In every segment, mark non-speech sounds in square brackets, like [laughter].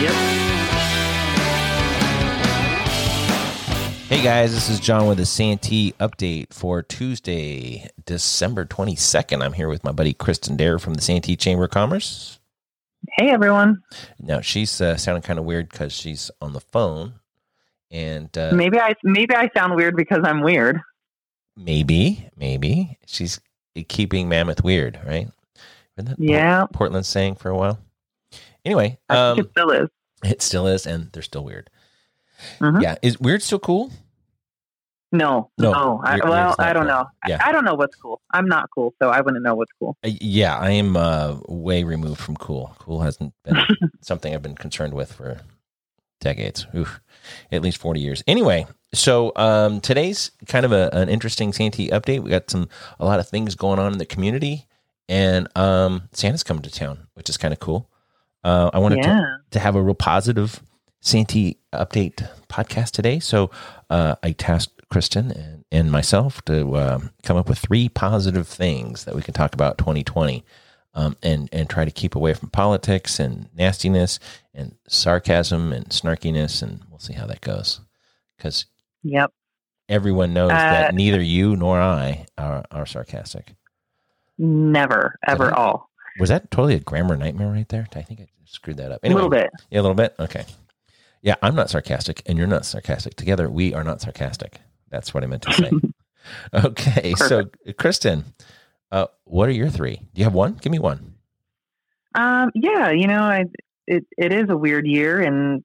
Yep. Hey guys, this is John with a Santee update for Tuesday, December 22nd. I'm here with my buddy Kristen Dare from the Santee Chamber of Commerce. Hey, everyone. Now, she's uh, sounding kind of weird because she's on the phone. And uh, Maybe I maybe I sound weird because I'm weird. maybe, maybe she's keeping Mammoth weird, right? Isn't that Yeah. Portland's saying for a while. Anyway, um, it still is. it still is, and they're still weird. Mhm. Yeah, is weird still cool? No, No, no. I, well, I don't cool. know. Yeah. I, I don't know what's cool. I'm not cool, so I wouldn't know what's cool. Uh, Yeah, I am uh, way removed from cool. Cool hasn't been [laughs] something I've been concerned with for decades, Oof, at least forty years. Anyway, so um, today's kind of a, an interesting Santee update. We got some a lot of things going on in the community, and um, Santa's coming to town, which is kind of cool. Uh, I wanted to Yeah. to have a real positive Santee update podcast today. So uh, I tasked Kristen and, and myself to um, come up with three positive things that we can talk about 2020 um, and, and try to keep away from politics and nastiness and sarcasm and snarkiness. And we'll see how that goes. Because Yep. everyone knows Uh, that neither you nor I are, are sarcastic. Never, ever, all. Was that totally a grammar nightmare right there? I think I screwed that up. A little bit. Yeah, a little bit. Okay. Yeah, I'm not sarcastic, and you're not sarcastic. Together, we are not sarcastic. That's what I meant to say. [laughs] okay, so Kristen, uh, what are your three? Do you have one? Give me one. Um, yeah, you know, I it it is a weird year, and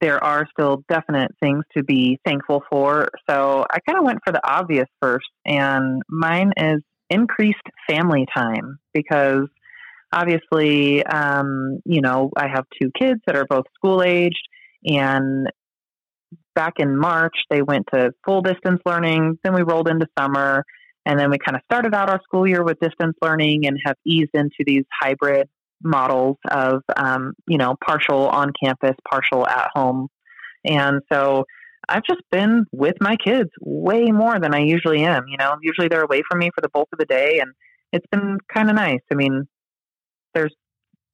there are still definite things to be thankful for. So I kind of went for the obvious first, and mine is increased family time because obviously, um, you know, I have two kids that are both school aged, and back in March they went to full distance learning. Then we rolled into summer. And then we kind of started out our school year with distance learning and have eased into these hybrid models of um, you know partial on campus partial at home and so i've just been with my kids way more than i usually am you know usually they're away from me for the bulk of the day and it's been kind of nice i mean there's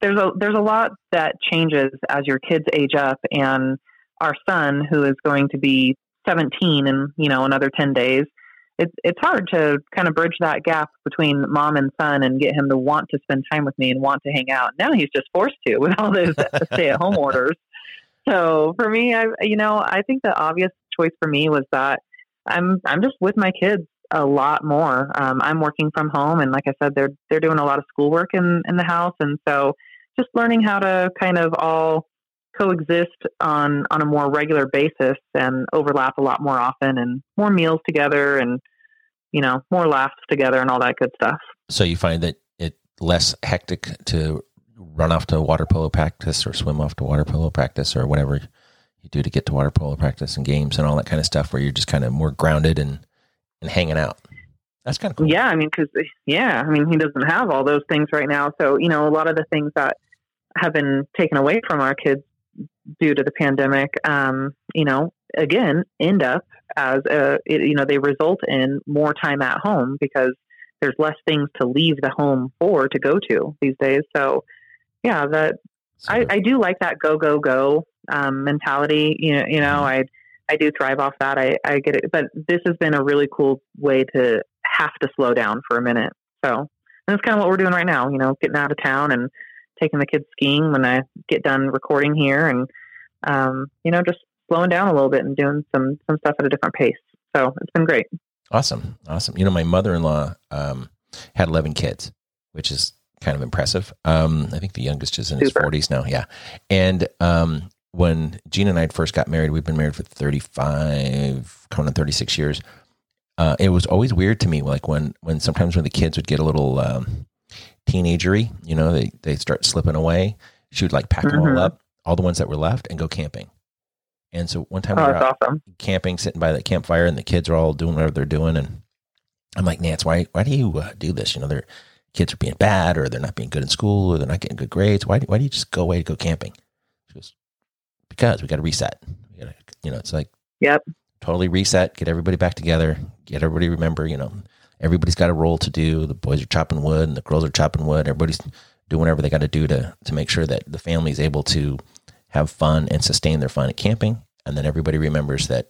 there's a there's a lot that changes as your kids age up and our son who is going to be 17 in you know another 10 days it's it's hard to kind of bridge that gap between mom and son and get him to want to spend time with me and want to hang out. Now he's just forced to with all those [laughs] stay at home orders. So for me, I you know I think the obvious choice for me was that I'm I'm just with my kids a lot more. Um, I'm working from home, and like I said, they're they're doing a lot of schoolwork in in the house, and so just learning how to kind of all coexist on on a more regular basis and overlap a lot more often and more meals together and you know more laughs together and all that good stuff So you find that it less hectic to run off to water polo practice or swim off to water polo practice or whatever you do to get to water polo practice and games and all that kind of stuff, where you're just kind of more grounded and and hanging out. That's kind of cool. yeah i mean because yeah i mean he doesn't have all those things right now so you know a lot of the things that have been taken away from our kids due to the pandemic um you know again end up as a it, you know they result in more time at home because there's less things to leave the home for to go to these days so yeah that So- I, I do like that go go go um, mentality. You know, you know, I I do thrive off that. I, I get it, but this has been a really cool way to have to slow down for a minute. So and that's kind of what we're doing right now. You know, getting out of town and taking the kids skiing when I get done recording here, and um, you know, just slowing down a little bit and doing some some stuff at a different pace. So it's been great. Awesome. Awesome. You know, my mother in law um, had 11 kids, which is kind of impressive. Um, I think the youngest is in his 40s now. Yeah. And um, when Gina and I first got married, we've been married for 35, coming on 36 years. Uh, it was always weird to me, like when, when sometimes when the kids would get a little um, teenagery, you know, they, they start slipping away. She would like pack them Mhm. all up, all the ones that were left, and go camping. And so one time Oh, we were out, awesome. camping, sitting by the campfire, and the kids are all doing whatever they're doing. And I'm like, Nance, why why do you uh, do this? You know, their kids are being bad, or they're not being good in school, or they're not getting good grades. Why why do you just go away to go camping? Because we got to reset. We got to, you know, it's like Yep. totally reset, get everybody back together, get everybody remember, you know, everybody's got a role to do. The boys are chopping wood, and the girls are chopping wood. Everybody's doing whatever they got to do to to make sure that the family is able to have fun and sustain their fun at camping. And then everybody remembers that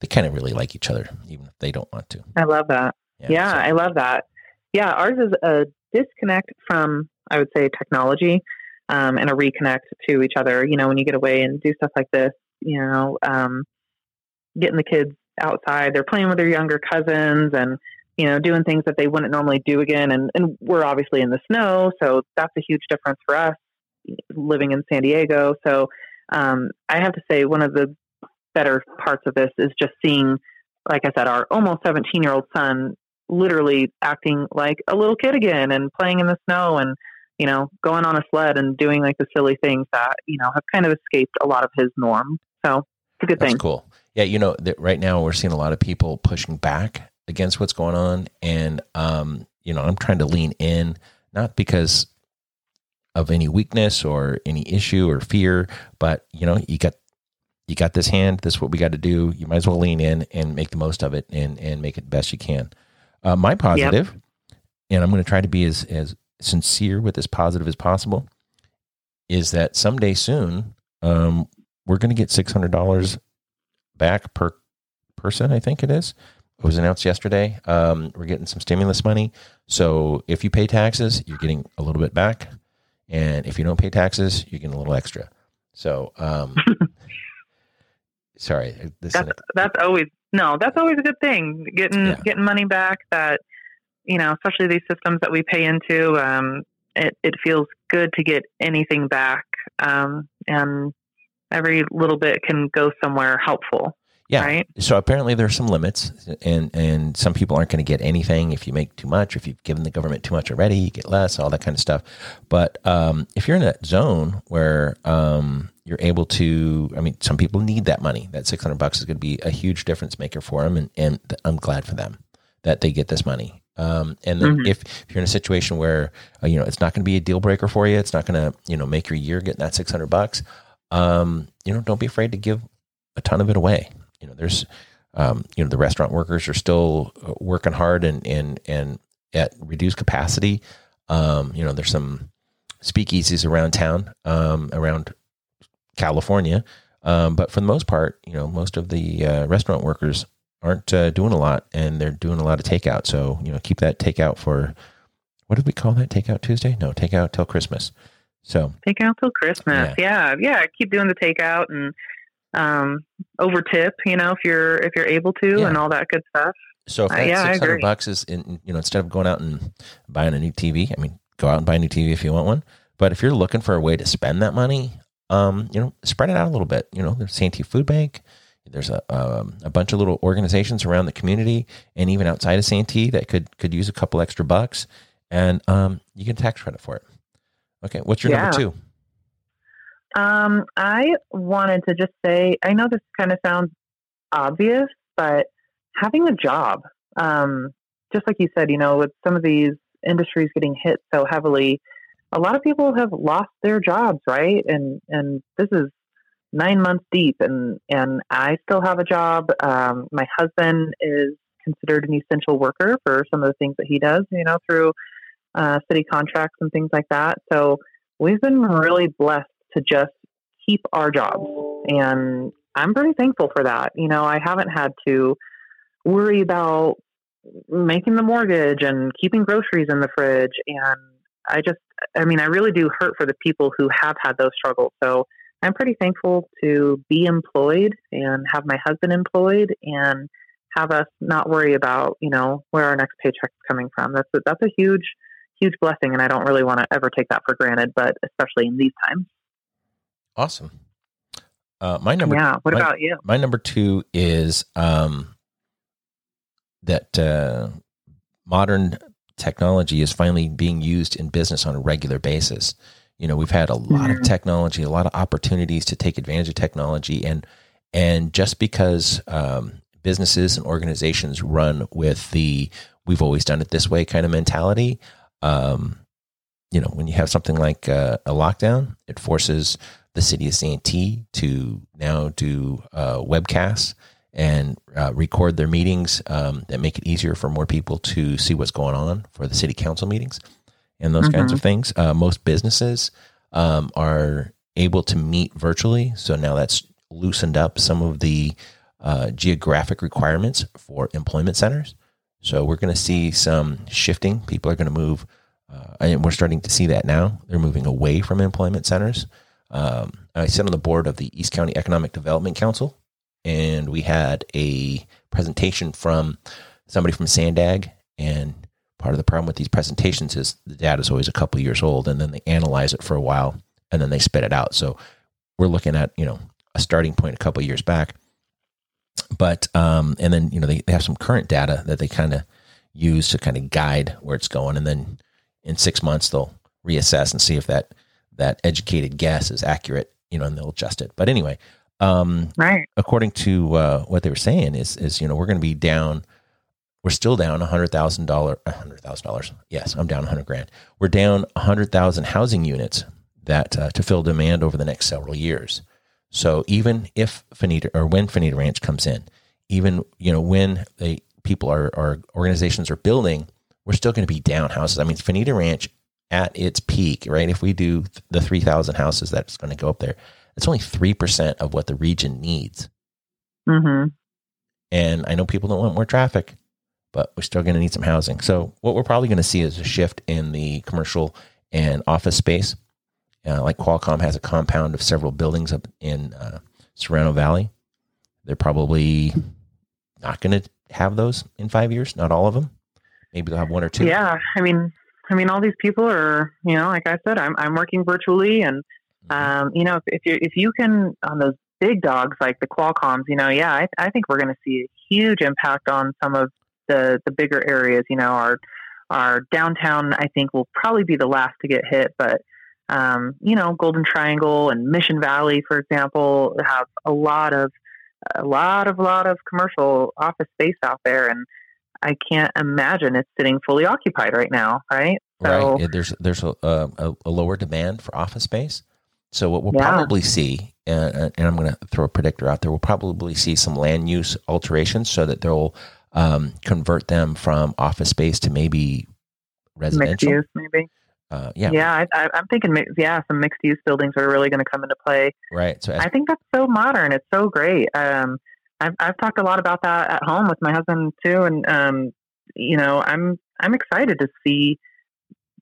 they kind of really like each other, even if they don't want to. I love that. Yeah, yeah so. I love that. Yeah, ours is a disconnect from, I would say, technology um, and a reconnect to each other. You know, when you get away and do stuff like this, you know, um, getting the kids outside, they're playing with their younger cousins and, you know, doing things that they wouldn't normally do again. And, and we're obviously in the snow, so that's a huge difference for us living in San Diego. So um, I have to say, one of the better parts of this is just seeing, like I said, our almost 17 year old son literally acting like a little kid again and playing in the snow and you know going on a sled and doing like the silly things that you know have kind of escaped a lot of his norm. So it's a good That's thing. cool. Yeah you know right now we're seeing a lot of people pushing back against what's going on and um you know i'm trying to lean in not because of any weakness or any issue or fear but you know you got you got this hand this is what we got to do. You might as well lean in and make the most of it and and make it best you can. Uh, my positive, yep. and I'm going to try to be as as sincere with as positive as possible, is that someday soon um, we're going to get six hundred dollars back per person. I think it is. It was announced yesterday. Um, we're getting some stimulus money. So if you pay taxes, you're getting a little bit back, and if you don't pay taxes, you're getting a little extra. So, um, [laughs] sorry, that's, that's always no, that's always a good thing. Getting yeah. getting money back that you know, especially these systems that we pay into, um, it it feels good to get anything back, um, and every little bit can go somewhere helpful. Yeah. Right? So apparently there are some limits, and and some people aren't going to get anything if you make too much. If you've given the government too much already, you get less. All that kind of stuff. But um, if you're in a zone where um, you're able to, I mean, some people need that money. That six hundred bucks is going to be a huge difference maker for them, and and I'm glad for them that they get this money. Um, and then mm-hmm. if, if, you're in a situation where uh, you know it's not going to be a deal breaker for you, it's not going to you know make your year getting that six hundred bucks. Um, you know, don't be afraid to give a ton of it away you know, there's, um, you know, the restaurant workers are still uh, working hard and, and, and at reduced capacity. Um, you know, there's some speakeasies around town, um, around California. Um, but for the most part, you know, most of the uh, restaurant workers aren't uh, doing a lot and they're doing a lot of takeout. So, you know, keep that takeout for what did we call that? Takeout Tuesday? No, takeout till Christmas. So takeout till Christmas. Yeah. yeah. Yeah. Keep doing the takeout and um, over tip, you know, if you're if you're able to, yeah. and all that good stuff. So if uh, that uh, yeah, six hundred bucks is in, you know, instead of going out and buying a new TV, I mean, go out and buy a new TV if you want one. But if you're looking for a way to spend that money, um, you know, spread it out a little bit. You know, there's Santee Food Bank. There's a um, a bunch of little organizations around the community and even outside of Santee that could could use a couple extra bucks, and um, you get tax credit for it. Okay, what's your yeah. number two? Um, I wanted to just say, I know this kind of sounds obvious, but having a job, um, just like you said, you know, with some of these industries getting hit so heavily, a lot of people have lost their jobs, right? And and this is nine months deep, and and I still have a job. Um, my husband is considered an essential worker for some of the things that he does, you know, through uh, city contracts and things like that. So we've been really blessed to just keep our jobs. And I'm pretty thankful for that. You know, I haven't had to worry about making the mortgage and keeping groceries in the fridge. And I just, I mean, I really do hurt for the people who have had those struggles. So I'm pretty thankful to be employed and have my husband employed and have us not worry about, you know, where our next paycheck is coming from. That's a, that's a huge, huge blessing. And I don't really want to ever take that for granted, but especially in these times. Awesome. Uh, my number. Yeah. What my, about you? My number two is um, that uh, modern technology is finally being used in business on a regular basis. You know, we've had a lot mm-hmm. of technology, a lot of opportunities to take advantage of technology, and and just because um, businesses and organizations run with the "we've always done it this way" kind of mentality, um, you know, when you have something like uh, a lockdown, it forces the city of Santee to now do uh, webcasts and uh, record their meetings um, that make it easier for more people to see what's going on for the city council meetings and those mm-hmm. kinds of things. Uh, most businesses um, are able to meet virtually. So now that's loosened up some of the uh, geographic requirements for employment centers. So we're going to see some shifting. People are going to move, uh, and we're starting to see that now. They're moving away from employment centers. Um, I sit on the board of the East County Economic Development Council, and we had a presentation from somebody from Sandag. And part of the problem with these presentations is the data is always a couple years old, and then they analyze it for a while, and then they spit it out. So we're looking at you know a starting point a couple years back but um, and then you know they, they have some current data that they kind of use to kind of guide where it's going, and then in six months they'll reassess and see if that that educated guess is accurate, you know, and they'll adjust it. But anyway, um, right? According to uh, what they were saying is is you know we're going to be down. We're still down a hundred thousand dollar, a hundred thousand dollars. Yes, I'm down a hundred grand. We're down a hundred thousand housing units that uh, to fill demand over the next several years. So even if Fanita or when Fanita Ranch comes in, even you know when they people are or organizations are building, we're still going to be down houses. I mean, Fanita Ranch at its peak, right? If we do the three thousand houses that's going to go up there, it's only three percent of what the region needs. Mm-hmm. And I know people don't want more traffic, but we're still going to need some housing. So what we're probably going to see is a shift in the commercial and office space uh, like Qualcomm has a compound of several buildings up in uh, Sorrento Valley. They're probably not going to have those in five years. Not all of them. Maybe they'll have one or two. Yeah, I mean, I mean, all these people are, you know, like I said, I'm I'm working virtually, and mm-hmm. um, you know, if, if you if you can on those big dogs like the Qualcomms, you know, yeah, I, I think we're going to see a huge impact on some of the the bigger areas. You know, our our downtown, I think, will probably be the last to get hit, but um, you know, Golden Triangle and Mission Valley, for example, have a lot of a lot of lot of commercial office space out there, and I can't imagine it's sitting fully occupied right now. Right? So, right. There's there's a, a, a lower demand for office space. So what we'll yeah. probably see, and, and I'm going to throw a predictor out there, we'll probably see some land use alterations so that they'll um, convert them from office space to maybe residential. Mixed use, maybe. Uh, yeah, yeah, I, am thinking, yeah, some mixed use buildings are really going to come into play. Right. So as, I think that's so modern. It's so great. Um, I've I've talked a lot about that at home with my husband too, and um, you know, I'm I'm excited to see.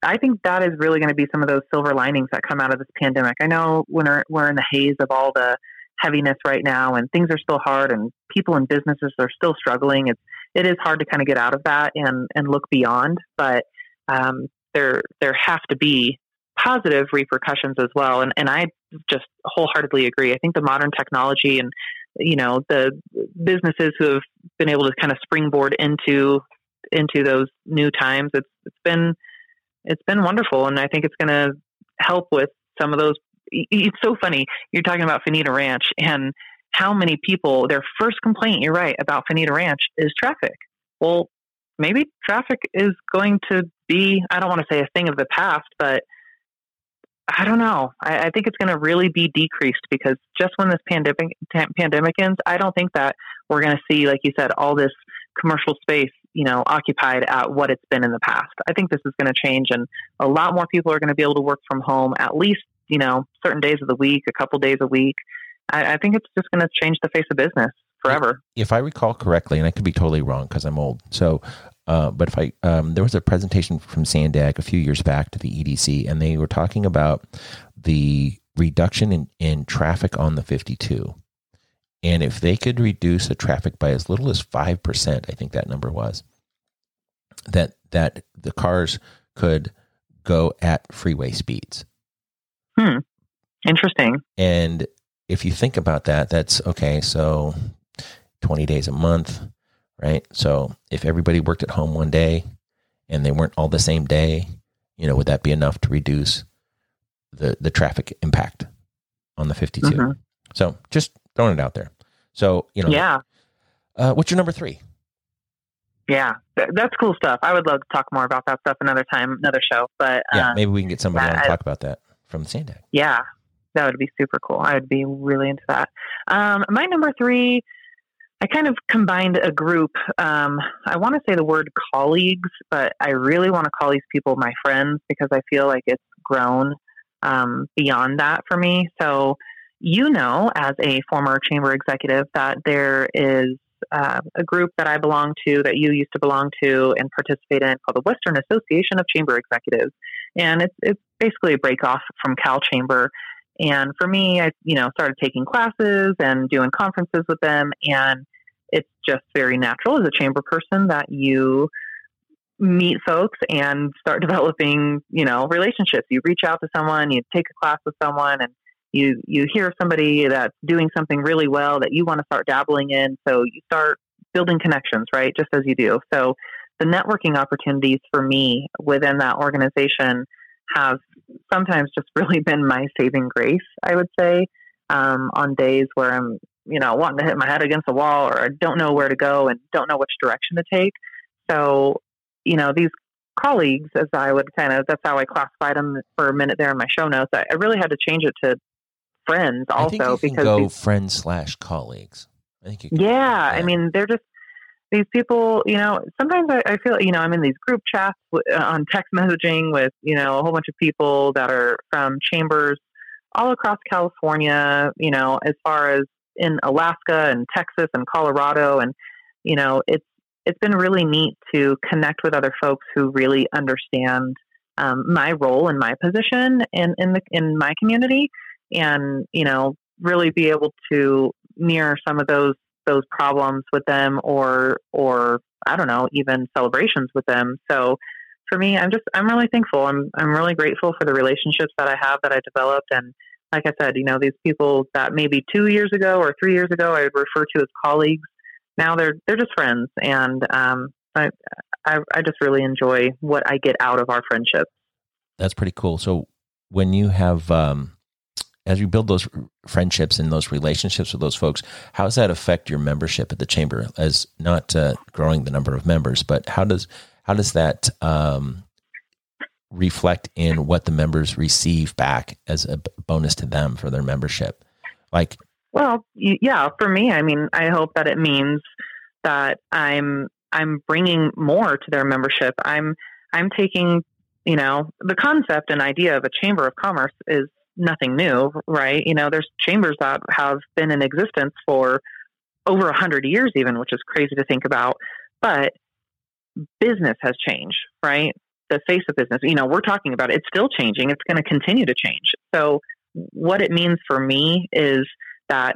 I think that is really going to be some of those silver linings that come out of this pandemic. I know when we're, we're in the haze of all the heaviness right now, and things are still hard, and people and businesses are still struggling. It's it is hard to kind of get out of that and and look beyond, but um, there there have to be positive repercussions as well. And and I just wholeheartedly agree. I think the modern technology and you know the businesses who have been able to kind of springboard into into those new times. It's it's been it's been wonderful, and I think it's going to help with some of those. It's so funny you're talking about Fanita Ranch and how many people their first complaint. You're right about Fanita Ranch is traffic. Well, maybe traffic is going to be, I don't want to say a thing of the past, but I don't know. I, I think it's going to really be decreased because just when this pandemic pandemic ends, I don't think that we're going to see, like you said, all this commercial space, you know, occupied at what it's been in the past. I think this is going to change, and a lot more people are going to be able to work from home at least, you know, certain days of the week, a couple days a week. I, I think it's just going to change the face of business forever. If I recall correctly, and I could be totally wrong because I'm old. So, uh, but if I, um, there was a presentation from Sandag a few years back to the EDC, and they were talking about the reduction in, in traffic on the 52. And if they could reduce the traffic by as little as 5%, I think that number was, that, that the cars could go at freeway speeds. Hmm. Interesting. And if you think about that, that's okay. So 20 days a month, right? So if everybody worked at home one day and they weren't all the same day, you know, would that be enough to reduce the the traffic impact on the 52? Mm-hmm. So just throwing it out there. So, you know, yeah. Uh, what's your number three? Yeah, that's cool stuff. I would love to talk more about that stuff another time, another show. But yeah, uh, maybe we can get somebody on to talk about that from Sandag. Yeah, that would be super cool. I would be really into that. Um, my number three I kind of combined a group. Um, I want to say the word colleagues, but I really want to call these people my friends because I feel like it's grown um, beyond that for me. So, you know, as a former chamber executive, that there is uh, a group that I belong to that you used to belong to and participate in called the Western Association of Chamber Executives, and it's it's basically a break off from Cal Chamber. And for me, I you know started taking classes and doing conferences with them, and it's just very natural as a chamber person that you meet folks and start [laughs] developing you know relationships. You reach out to someone, you take a class with someone, and you you hear somebody that's doing something really well that you want to start dabbling in. So you start building connections, right? Just as you do. So the networking opportunities for me within that organization have sometimes just really been my saving grace, I would say, um, on days where I'm, you know, wanting to hit my head against the wall or I don't know where to go and don't know which direction to take. So, you know, these colleagues, as I would kind of, that's how I classified them for a minute there in my show notes. I, I really had to change it to friends also because go these, friends slash colleagues. I think you. yeah, I mean, they're just these people, you know, sometimes I, I, feel, you know, I'm in these group chats uh, on text messaging with, you know, a whole bunch of people that are from chambers all across California, you know, as far as in Alaska and Texas and Colorado. And, you know, it's, it's been really neat to connect with other folks who really understand um, my role and my position in, in the, in my community and, you know, really be able to mirror some of those those problems with them or or I don't know, even celebrations with them. So for me, I'm just I'm really thankful. I'm I'm really grateful for the relationships that I have that I developed and like I said, you know, these people that maybe two years ago or three years ago I would refer to as colleagues, now they're they're just friends and um I, I, I just really enjoy what I get out of our friendship. That's pretty cool. So when you have um as you build those friendships and those relationships with those folks, how does that affect your membership at the chamber? As not uh, growing the number of members, but how does how does that um, reflect in what the members receive back as a bonus to them for their membership? Like, well, yeah, for me, I mean, I hope that it means that I'm I'm bringing more to their membership. I'm I'm taking you know the concept and idea of a chamber of commerce is nothing new, right? You know, there's chambers that have been in existence for over a hundred years, even, which is crazy to think about. But business has changed, right? The face of business, you know, we're talking about it, it's still changing. It's going to continue to change. So, what it means for me is that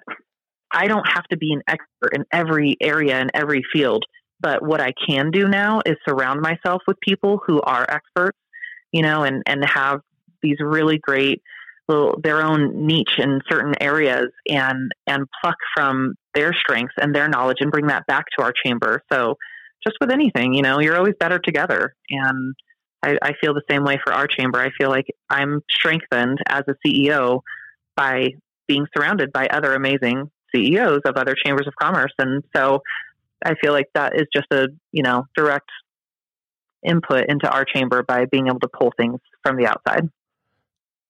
I don't have to be an expert in every area and every field. But what I can do now is surround myself with people who are experts, you know, and, and have these really great little, their own niche in certain areas and and pluck from their strengths and their knowledge and bring that back to our chamber. So just with anything, you know, you're always better together. And I, I feel the same way for our chamber. I feel like I'm strengthened as a CEO by being surrounded by other amazing CEOs of other chambers of commerce. And so I feel like that is just a, you know, direct input into our chamber by being able to pull things from the outside.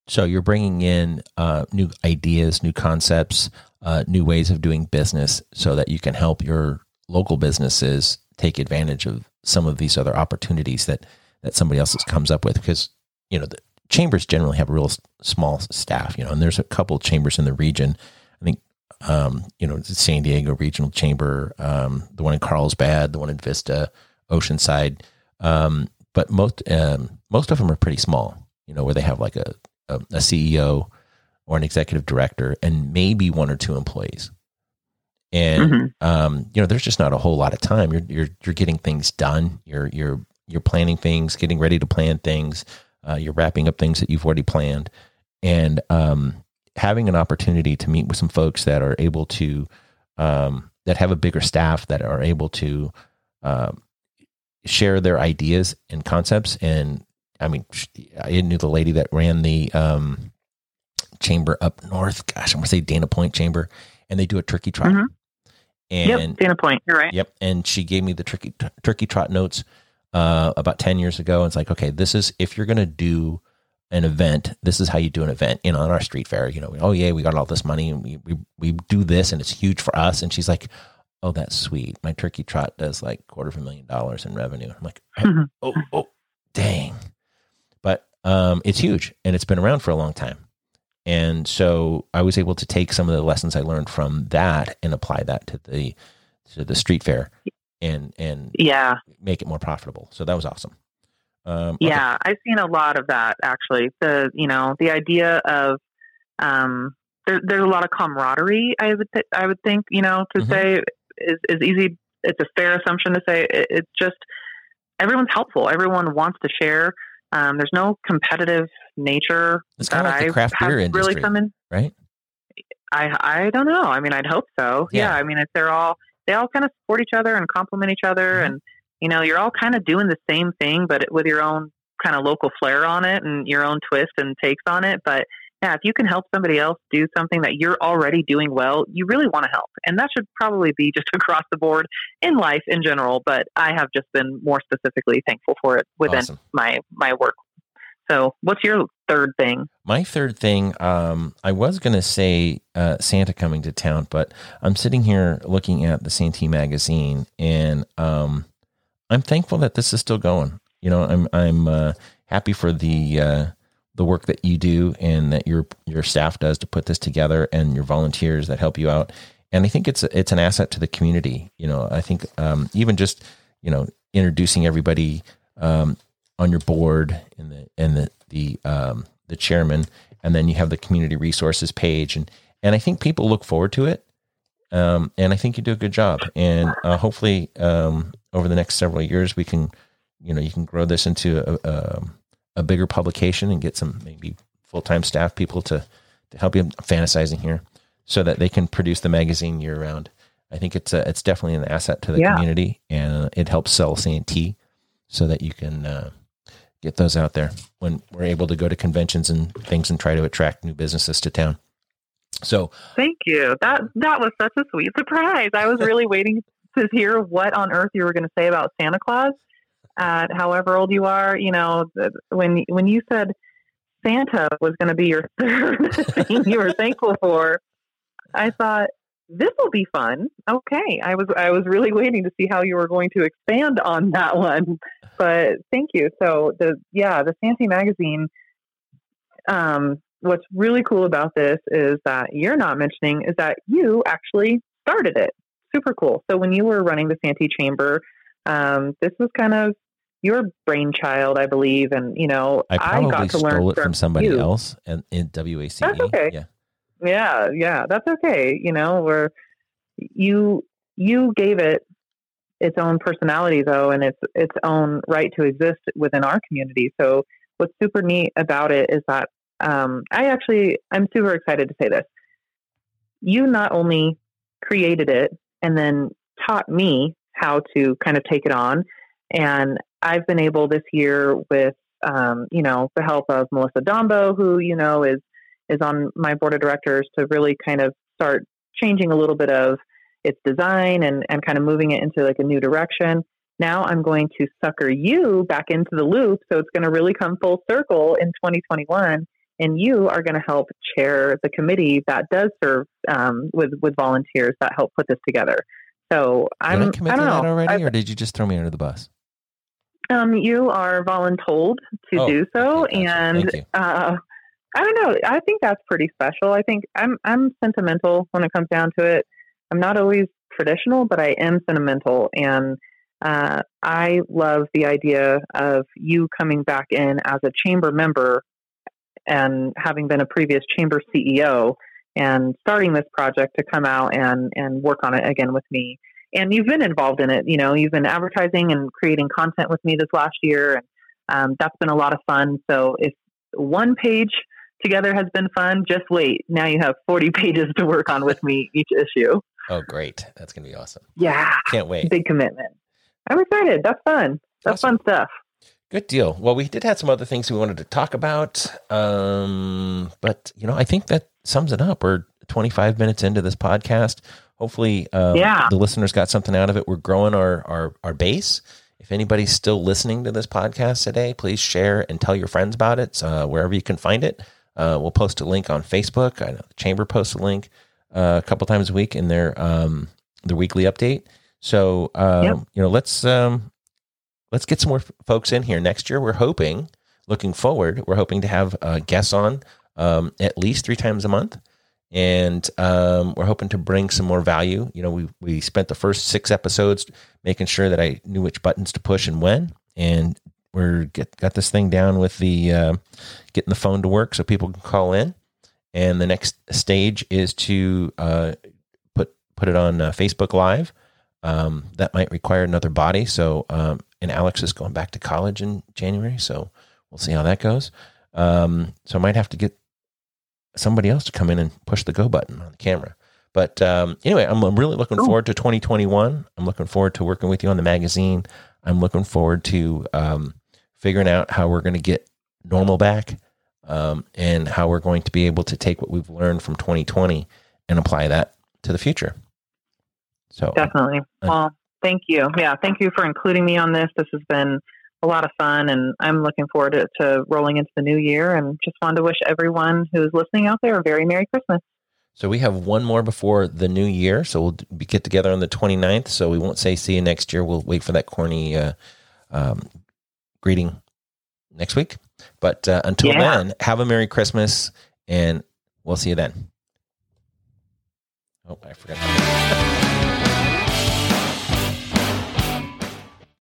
So you're bringing in uh, new ideas, new concepts, uh, new ways of doing business, so that you can help your local businesses take advantage of some of these other opportunities that that somebody else comes up with. Because you know the chambers generally have a real small staff, you know, and there's a couple chambers in the region. I think um, you know the San Diego Regional Chamber, um, the one in Carlsbad, the one in Vista, Oceanside, um, but most um, most of them are pretty small. You know, where they have like a a, a CEO or an executive director and maybe one or two employees. And mm-hmm. um, you know, there's just not a whole lot of time. You're you're you're getting things done. You're you're you're planning things, getting ready to plan things. Uh, you're wrapping up things that you've already planned, and um, having an opportunity to meet with some folks that are able to um, that have a bigger staff that are able to um, share their ideas and concepts and I mean, I knew the lady that ran the um, chamber up north. Gosh, I'm gonna say Dana Point Chamber, and they do a turkey trot. Mm-hmm. And yep, Dana Point. You're right. Yep, and she gave me the turkey turkey trot notes uh, about ten years ago. And it's like, okay, this is if you're gonna do an event, this is how you do an event. You know, on our street fair, you know, oh yeah, we got all this money, and we we we do this, and it's huge for us. And she's like, oh, that's sweet. My turkey trot does like quarter of a million dollars in revenue. I'm like, oh, mm-hmm. oh, oh, dang. Um, it's huge and it's been around for a long time. And so I was able to take some of the lessons I learned from that and apply that to the to the street fair and and yeah make it more profitable. So that was awesome. Um, yeah, okay. I've seen a lot of that actually. The you know the idea of um, there, there's a lot of camaraderie. I would th- I would think you know to mm-hmm. say is is easy. It's a fair assumption to say it, it's just everyone's helpful. Everyone wants to share. Um, there's no competitive nature it's that like I craft beer industry, really come in. Right? I I don't know. I mean, I'd hope so. Yeah. yeah I mean, if they're all they all kind of support each other and complement each other, mm-hmm. and you know, you're all kind of doing the same thing, but with your own kind of local flair on it and your own twist and takes on it. But yeah, if you can help somebody else do something that you're already doing well, you really want to help. And that should probably be just [laughs] across the board in life in general. But I have just been more specifically thankful for it within awesome. my my work. So, what's your third thing? My third thing, um, I was going to say uh, Santa coming to town, but I'm sitting here looking at the Santee magazine, and um, I'm thankful that this is still going. You know, I'm I'm uh, happy for the uh, the work that you do and that your your staff does to put this together, and your volunteers that help you out. And I think it's it's an asset to the community. You know, I think um, even just you know introducing everybody um, on your board and the and the the um, the chairman, and then you have the community resources page, and and I think people look forward to it. Um, and I think you do a good job. And uh, hopefully, um, over the next several years, we can, you know, you can grow this into a, a, a bigger publication and get some maybe full time staff people to to help you. I'm fantasizing here, so that they can produce the magazine year round. I think it's a, it's definitely an asset to the yeah. community, and it helps sell Santee, so that you can uh, get those out there when we're able to go to conventions and things and try to attract new businesses to town. So thank you. That that was such a sweet surprise. I was [laughs] really waiting to hear what on earth you were going to say about Santa Claus. At however old you are, you know, when when you said Santa was going to be your [laughs] third thing you were thankful for, I thought this will be fun. Okay, I was I was really waiting to see how you were going to expand on that one, but thank you. So the yeah, the Santee magazine. Um, what's really cool about this is that you're not mentioning is that you actually started it. Super cool. So when you were running the Santee Chamber, um, this was kind of your brainchild, I believe, and you know, I probably I got to learn it from somebody you. else and in WACE. That's okay. Yeah. Yeah, yeah, that's okay. You know, where you you gave it its own personality though and its its own right to exist within our community. So what's super neat about it is that um, I actually, I'm super excited to say this. You not only created it and then taught me how to kind of take it on. And I've been able this year with, um, you know, the help of Melissa Dombo, who, you know, is, is on my board of directors to really kind of start changing a little bit of its design and, and kind of moving it into like a new direction. Now I'm going to sucker you back into the loop. So it's going to really come full circle in 2021 and you are going to help chair the committee that does serve um, with with volunteers that help put this together. So I'm. Did I commit I to that know. already, I've, or did you just throw me under the bus? Um, you are voluntold to oh, do so, okay, and uh, I don't know. I think that's pretty special. I think I'm I'm sentimental when it comes down to it. I'm not always traditional, but I am sentimental, and uh, I love the idea of you coming back in as a chamber member and having been a previous chamber CEO and starting this project to come out and, and work on it again with me. And you've been involved in it. You know, you've been advertising and creating content with me this last year, and um, that's been a lot of fun. So if one page together has been fun, just wait. Now you have 40 [laughs] pages to work on with me each issue. Oh, great. That's going to be awesome. Yeah. Can't wait. Big commitment. I'm excited. That's fun. That's awesome. fun stuff. Good deal. Well, we did have some other things we wanted to talk about, um, but you know, I think that sums it up. We're 25 minutes into this podcast. Hopefully, um, yeah. the listeners got something out of it. We're growing our our our base. If anybody's still listening to this podcast today, please share and tell your friends about it uh, wherever you can find it. Uh, we'll post a link on Facebook. I know the chamber posts a link uh, a couple times a week in their um, their weekly update. So um, yep. you know, let's um, let's get some more folks in here next year. We're hoping looking forward, we're hoping to have uh, guests on um, at least three times a month. And um, we're hoping to bring some more value. You know, we, we spent the first six episodes making sure that I knew which buttons to push and when. And we're get, got this thing down with the uh, getting the phone to work so people can call in. And the next stage is to uh, put put it on uh, Facebook Live. Um, that might require another body. So, um, and Alex is going back to college in January, so we'll see how that goes. Um, so I might have to get somebody else to come in and push the go button on the camera. But um, anyway, I'm, I'm really looking forward to 2021. I'm looking forward to working with you on the magazine. I'm looking forward to um, figuring out how we're going to get normal back um, and how we're going to be able to take what we've learned from 2020 and apply that to the future. So definitely. Uh, well, thank you. Yeah, thank you for including me on this. This has been a lot of fun, and I'm looking forward to, to rolling into the new year. And just wanted to wish everyone who's listening out there a very Merry Christmas. So we have one more before the new year. So we'll be, get together on the 29th. So we won't say see you next year. We'll wait for that corny uh, um, greeting next week. But uh, until yeah. then, have a Merry Christmas and we'll see you then. Oh, I forgot.